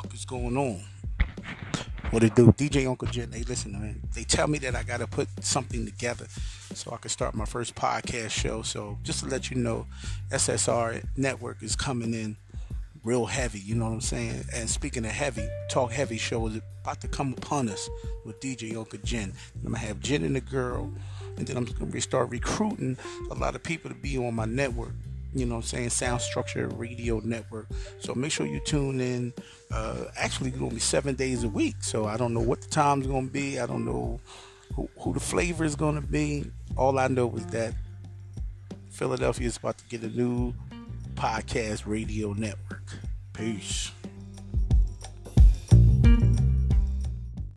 fuck is going on? What it do? DJ Uncle Jen, they listen, to me. They tell me that I gotta put something together so I can start my first podcast show. So just to let you know, SSR Network is coming in real heavy, you know what I'm saying? And speaking of heavy, Talk Heavy show is about to come upon us with DJ Uncle Jen. I'm gonna have Jen and the girl, and then I'm gonna start recruiting a lot of people to be on my network you know I'm saying, Sound Structure Radio Network. So make sure you tune in. Uh, actually, it's going to be seven days a week. So I don't know what the time's going to be. I don't know who, who the flavor is going to be. All I know is that Philadelphia is about to get a new podcast radio network. Peace.